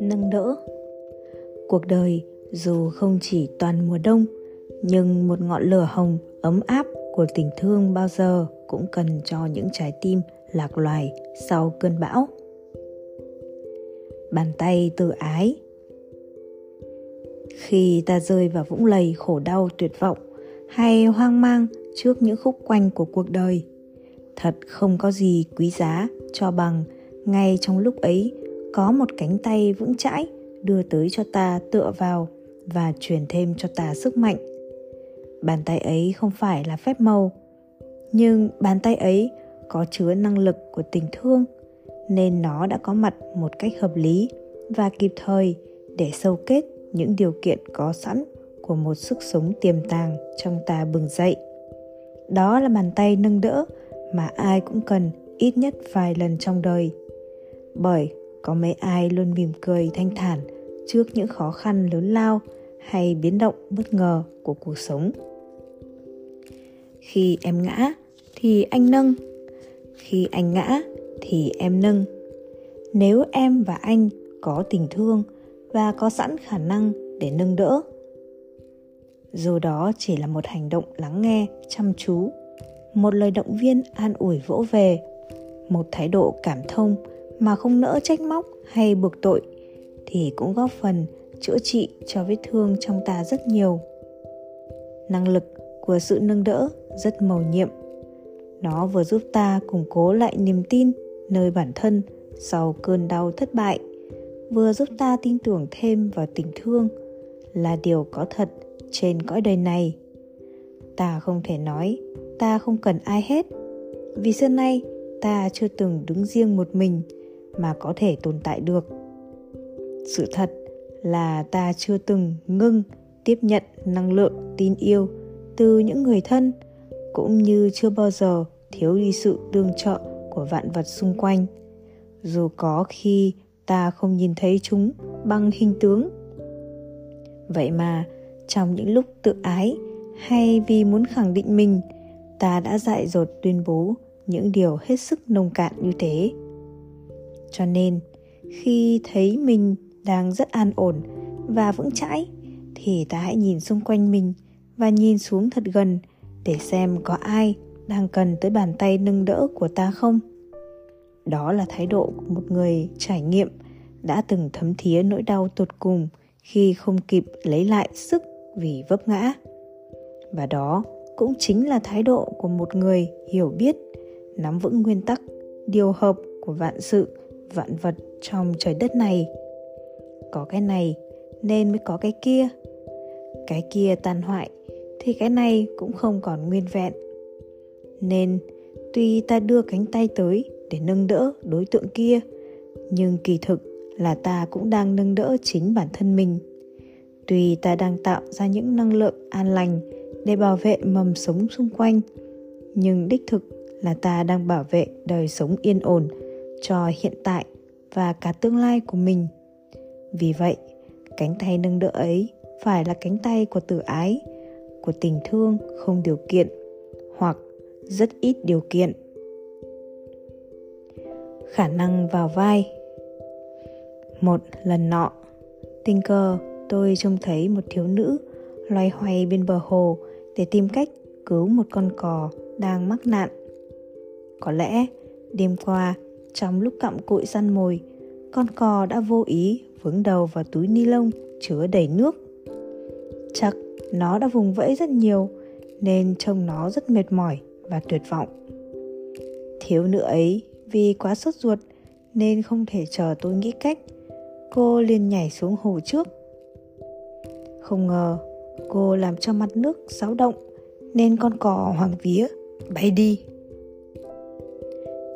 nâng đỡ. Cuộc đời dù không chỉ toàn mùa đông, nhưng một ngọn lửa hồng, ấm áp của tình thương bao giờ cũng cần cho những trái tim lạc loài sau cơn bão. Bàn tay từ ái. Khi ta rơi vào vũng lầy khổ đau tuyệt vọng hay hoang mang trước những khúc quanh của cuộc đời thật không có gì quý giá cho bằng. Ngay trong lúc ấy, có một cánh tay vững chãi đưa tới cho ta tựa vào và truyền thêm cho ta sức mạnh. Bàn tay ấy không phải là phép màu, nhưng bàn tay ấy có chứa năng lực của tình thương, nên nó đã có mặt một cách hợp lý và kịp thời để sâu kết những điều kiện có sẵn của một sức sống tiềm tàng trong ta bừng dậy. Đó là bàn tay nâng đỡ mà ai cũng cần ít nhất vài lần trong đời. Bởi có mấy ai luôn mỉm cười thanh thản trước những khó khăn lớn lao hay biến động bất ngờ của cuộc sống. Khi em ngã thì anh nâng, khi anh ngã thì em nâng. Nếu em và anh có tình thương và có sẵn khả năng để nâng đỡ, dù đó chỉ là một hành động lắng nghe, chăm chú một lời động viên an ủi vỗ về. Một thái độ cảm thông mà không nỡ trách móc hay buộc tội thì cũng góp phần chữa trị cho vết thương trong ta rất nhiều. Năng lực của sự nâng đỡ rất màu nhiệm. Nó vừa giúp ta củng cố lại niềm tin nơi bản thân sau cơn đau thất bại, vừa giúp ta tin tưởng thêm vào tình thương là điều có thật trên cõi đời này. Ta không thể nói ta không cần ai hết. Vì xưa nay, ta chưa từng đứng riêng một mình mà có thể tồn tại được. Sự thật là ta chưa từng ngưng tiếp nhận năng lượng tin yêu từ những người thân, cũng như chưa bao giờ thiếu đi sự tương trợ của vạn vật xung quanh. Dù có khi ta không nhìn thấy chúng bằng hình tướng. Vậy mà, trong những lúc tự ái hay vì muốn khẳng định mình ta đã dại dột tuyên bố những điều hết sức nông cạn như thế. Cho nên, khi thấy mình đang rất an ổn và vững chãi, thì ta hãy nhìn xung quanh mình và nhìn xuống thật gần để xem có ai đang cần tới bàn tay nâng đỡ của ta không. Đó là thái độ của một người trải nghiệm đã từng thấm thía nỗi đau tột cùng khi không kịp lấy lại sức vì vấp ngã. Và đó cũng chính là thái độ của một người hiểu biết, nắm vững nguyên tắc, điều hợp của vạn sự, vạn vật trong trời đất này. Có cái này nên mới có cái kia. Cái kia tàn hoại thì cái này cũng không còn nguyên vẹn. Nên tuy ta đưa cánh tay tới để nâng đỡ đối tượng kia, nhưng kỳ thực là ta cũng đang nâng đỡ chính bản thân mình. Tuy ta đang tạo ra những năng lượng an lành để bảo vệ mầm sống xung quanh. Nhưng đích thực là ta đang bảo vệ đời sống yên ổn cho hiện tại và cả tương lai của mình. Vì vậy, cánh tay nâng đỡ ấy phải là cánh tay của từ ái, của tình thương không điều kiện hoặc rất ít điều kiện. Khả năng vào vai. Một lần nọ, tình cờ, tôi trông thấy một thiếu nữ loay hoay bên bờ hồ để tìm cách cứu một con cò đang mắc nạn. Có lẽ đêm qua, trong lúc cặm cụi săn mồi, con cò đã vô ý vướng đầu vào túi ni lông chứa đầy nước. Chắc nó đã vùng vẫy rất nhiều, nên trông nó rất mệt mỏi và tuyệt vọng. Thiếu nữ ấy vì quá sốt ruột nên không thể chờ tôi nghĩ cách. Cô liền nhảy xuống hồ trước. Không ngờ cô làm cho mặt nước xáo động, nên con cò hoàng vía, bay đi.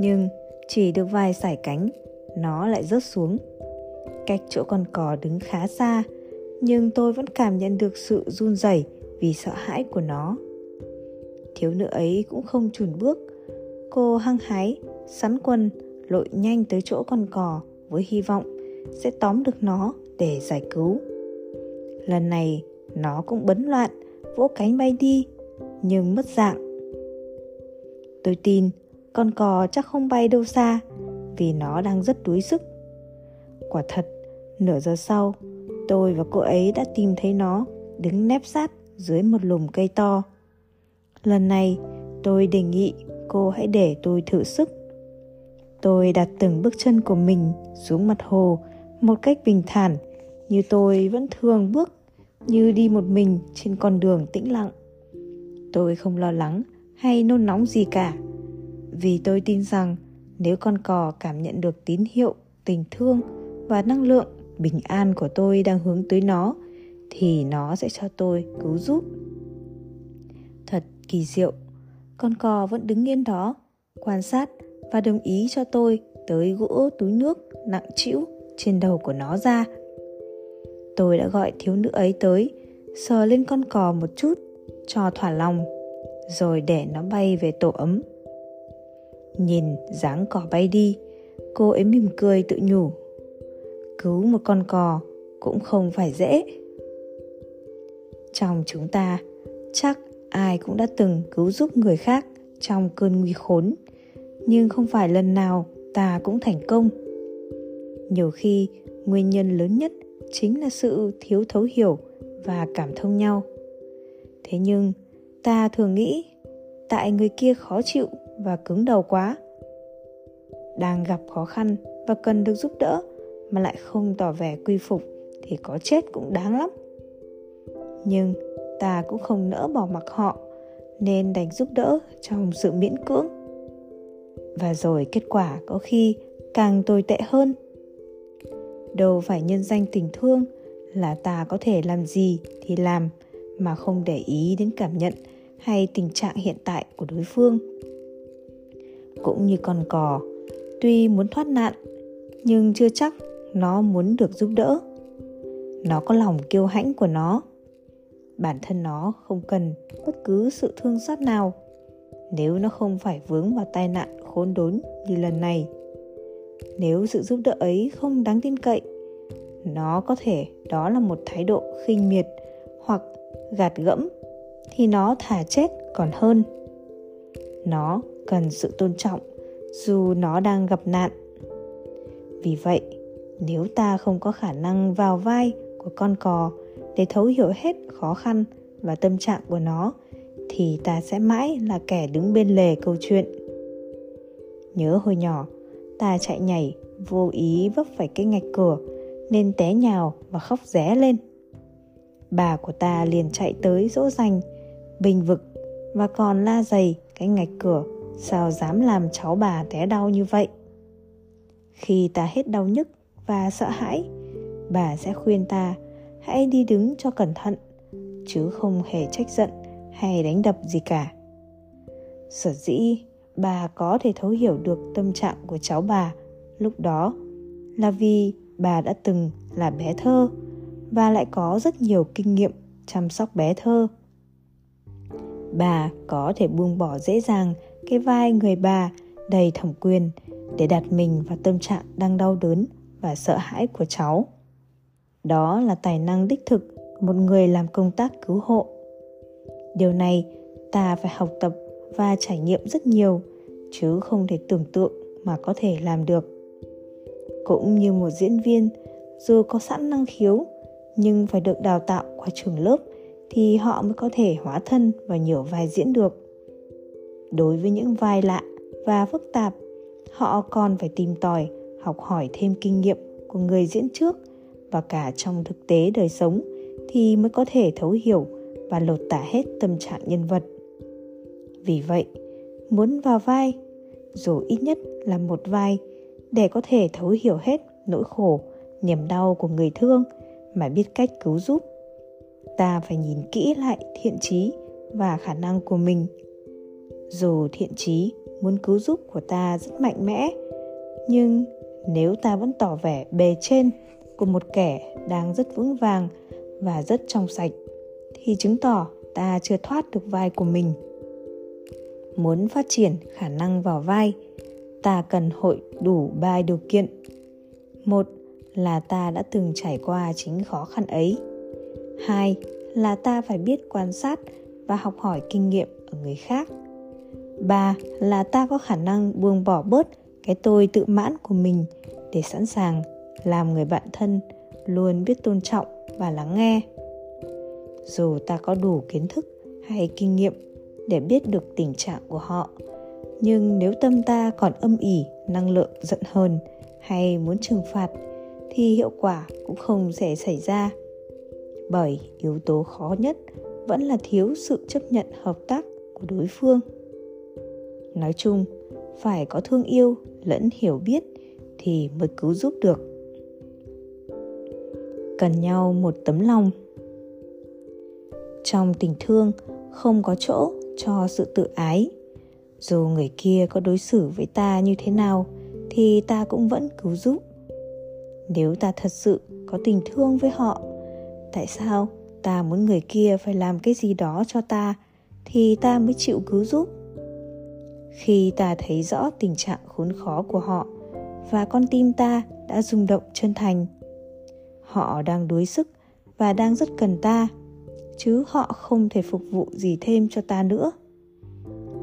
Nhưng chỉ được vài sải cánh, nó lại rớt xuống. Cách chỗ con cò đứng khá xa, nhưng tôi vẫn cảm nhận được sự run rẩy vì sợ hãi của nó. Thiếu nữ ấy cũng không chùn bước. Cô hăng hái, sắn quần, lội nhanh tới chỗ con cò với hy vọng sẽ tóm được nó để giải cứu. Lần này nó cũng bấn loạn, vỗ cánh bay đi, nhưng mất dạng. Tôi tin con cò chắc không bay đâu xa, vì nó đang rất đuối sức. Quả thật, nửa giờ sau, tôi và cô ấy đã tìm thấy nó đứng nép sát dưới một lùm cây to. Lần này, tôi đề nghị cô hãy để tôi thử sức. Tôi đặt từng bước chân của mình xuống mặt hồ một cách bình thản, như tôi vẫn thường bước như đi một mình trên con đường tĩnh lặng. Tôi không lo lắng hay nôn nóng gì cả, vì tôi tin rằng nếu con cò cảm nhận được tín hiệu, tình thương và năng lượng bình an của tôi đang hướng tới nó, thì nó sẽ cho tôi cứu giúp. Thật kỳ diệu, con cò vẫn đứng yên đó, quan sát và đồng ý cho tôi tới gỗ túi nước nặng trĩu trên đầu của nó ra tôi đã gọi thiếu nữ ấy tới, sờ lên con cò một chút, cho thỏa lòng, rồi để nó bay về tổ ấm. Nhìn dáng cò bay đi, cô ấy mỉm cười tự nhủ, cứu một con cò cũng không phải dễ. Trong chúng ta, chắc ai cũng đã từng cứu giúp người khác trong cơn nguy khốn, nhưng không phải lần nào ta cũng thành công. Nhiều khi, nguyên nhân lớn nhất chính là sự thiếu thấu hiểu và cảm thông nhau. Thế nhưng, ta thường nghĩ tại người kia khó chịu và cứng đầu quá, đang gặp khó khăn và cần được giúp đỡ mà lại không tỏ vẻ quy phục thì có chết cũng đáng lắm. Nhưng ta cũng không nỡ bỏ mặc họ nên đành giúp đỡ trong sự miễn cưỡng. Và rồi kết quả có khi càng tồi tệ hơn đâu phải nhân danh tình thương. Là ta có thể làm gì thì làm, mà không để ý đến cảm nhận hay tình trạng hiện tại của đối phương. Cũng như con cò, tuy muốn thoát nạn, nhưng chưa chắc nó muốn được giúp đỡ. Nó có lòng kiêu hãnh của nó. Bản thân nó không cần bất cứ sự thương xót nào. Nếu nó không phải vướng vào tai nạn khốn đốn như lần này nếu sự giúp đỡ ấy không đáng tin cậy, nó có thể đó là một thái độ khinh miệt hoặc gạt gẫm thì nó thả chết còn hơn. Nó cần sự tôn trọng dù nó đang gặp nạn. Vì vậy, nếu ta không có khả năng vào vai của con cò để thấu hiểu hết khó khăn và tâm trạng của nó, thì ta sẽ mãi là kẻ đứng bên lề câu chuyện. Nhớ hồi nhỏ ta chạy nhảy, vô ý vấp phải cái ngạch cửa, nên té nhào và khóc ré lên. Bà của ta liền chạy tới dỗ dành, bình vực và còn la dày cái ngạch cửa, sao dám làm cháu bà té đau như vậy? Khi ta hết đau nhức và sợ hãi, bà sẽ khuyên ta, hãy đi đứng cho cẩn thận, chứ không hề trách giận hay đánh đập gì cả. Sở dĩ bà có thể thấu hiểu được tâm trạng của cháu bà. Lúc đó, là vì bà đã từng là bé thơ và lại có rất nhiều kinh nghiệm chăm sóc bé thơ. Bà có thể buông bỏ dễ dàng cái vai người bà đầy thẩm quyền để đặt mình vào tâm trạng đang đau đớn và sợ hãi của cháu. Đó là tài năng đích thực của một người làm công tác cứu hộ. Điều này ta phải học tập và trải nghiệm rất nhiều chứ không thể tưởng tượng mà có thể làm được. Cũng như một diễn viên, dù có sẵn năng khiếu, nhưng phải được đào tạo qua trường lớp thì họ mới có thể hóa thân vào nhiều vai diễn được. Đối với những vai lạ và phức tạp, họ còn phải tìm tòi, học hỏi thêm kinh nghiệm của người diễn trước và cả trong thực tế đời sống thì mới có thể thấu hiểu và lột tả hết tâm trạng nhân vật. Vì vậy muốn vào vai, dù ít nhất là một vai, để có thể thấu hiểu hết nỗi khổ, niềm đau của người thương mà biết cách cứu giúp. Ta phải nhìn kỹ lại thiện trí và khả năng của mình. Dù thiện trí muốn cứu giúp của ta rất mạnh mẽ, nhưng nếu ta vẫn tỏ vẻ bề trên của một kẻ đang rất vững vàng và rất trong sạch, thì chứng tỏ ta chưa thoát được vai của mình muốn phát triển khả năng vào vai, ta cần hội đủ ba điều kiện. Một là ta đã từng trải qua chính khó khăn ấy. Hai là ta phải biết quan sát và học hỏi kinh nghiệm ở người khác. Ba là ta có khả năng buông bỏ bớt cái tôi tự mãn của mình để sẵn sàng làm người bạn thân luôn biết tôn trọng và lắng nghe. Dù ta có đủ kiến thức hay kinh nghiệm để biết được tình trạng của họ. Nhưng nếu tâm ta còn âm ỉ, năng lượng giận hờn hay muốn trừng phạt, thì hiệu quả cũng không sẽ xảy ra. Bởi yếu tố khó nhất vẫn là thiếu sự chấp nhận hợp tác của đối phương. Nói chung, phải có thương yêu lẫn hiểu biết thì mới cứu giúp được. Cần nhau một tấm lòng. Trong tình thương không có chỗ cho sự tự ái. Dù người kia có đối xử với ta như thế nào, thì ta cũng vẫn cứu giúp. Nếu ta thật sự có tình thương với họ, tại sao ta muốn người kia phải làm cái gì đó cho ta, thì ta mới chịu cứu giúp? Khi ta thấy rõ tình trạng khốn khó của họ và con tim ta đã rung động chân thành, họ đang đuối sức và đang rất cần ta chứ họ không thể phục vụ gì thêm cho ta nữa.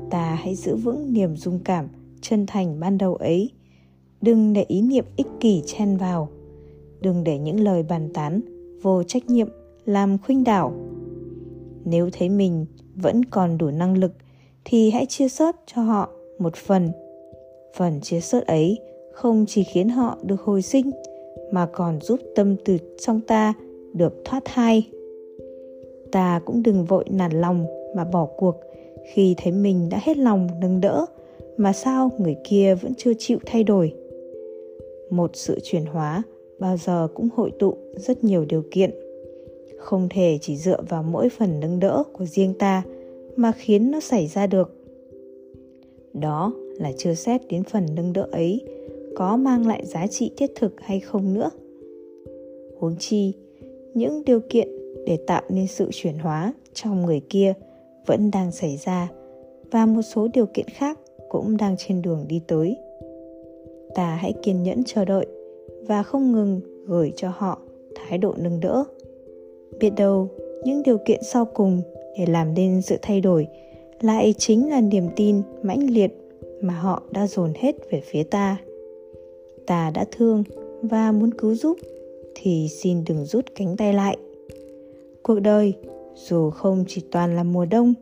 Ta hãy giữ vững niềm dung cảm chân thành ban đầu ấy. Đừng để ý niệm ích kỷ chen vào. Đừng để những lời bàn tán, vô trách nhiệm làm khuynh đảo. Nếu thấy mình vẫn còn đủ năng lực thì hãy chia sớt cho họ một phần. Phần chia sớt ấy không chỉ khiến họ được hồi sinh, mà còn giúp tâm từ trong ta được thoát thai ta cũng đừng vội nản lòng mà bỏ cuộc. Khi thấy mình đã hết lòng nâng đỡ, mà sao người kia vẫn chưa chịu thay đổi? Một sự chuyển hóa bao giờ cũng hội tụ rất nhiều điều kiện. Không thể chỉ dựa vào mỗi phần nâng đỡ của riêng ta mà khiến nó xảy ra được. Đó là chưa xét đến phần nâng đỡ ấy có mang lại giá trị thiết thực hay không nữa. Huống chi, những điều kiện để tạo nên sự chuyển hóa trong người kia vẫn đang xảy ra và một số điều kiện khác cũng đang trên đường đi tới. Ta hãy kiên nhẫn chờ đợi và không ngừng gửi cho họ thái độ nâng đỡ. Biết đâu, những điều kiện sau cùng để làm nên sự thay đổi lại chính là niềm tin mãnh liệt mà họ đã dồn hết về phía ta. Ta đã thương và muốn cứu giúp thì xin đừng rút cánh tay lại cuộc đời, dù không chỉ toàn là mùa đông,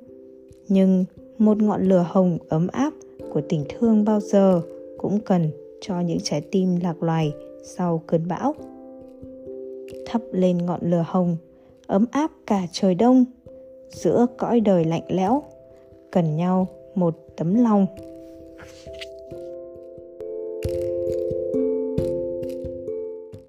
nhưng một ngọn lửa hồng ấm áp của tình thương bao giờ cũng cần cho những trái tim lạc loài sau cơn bão. Thắp lên ngọn lửa hồng, ấm áp cả trời đông, giữa cõi đời lạnh lẽo, cần nhau một tấm lòng. thank you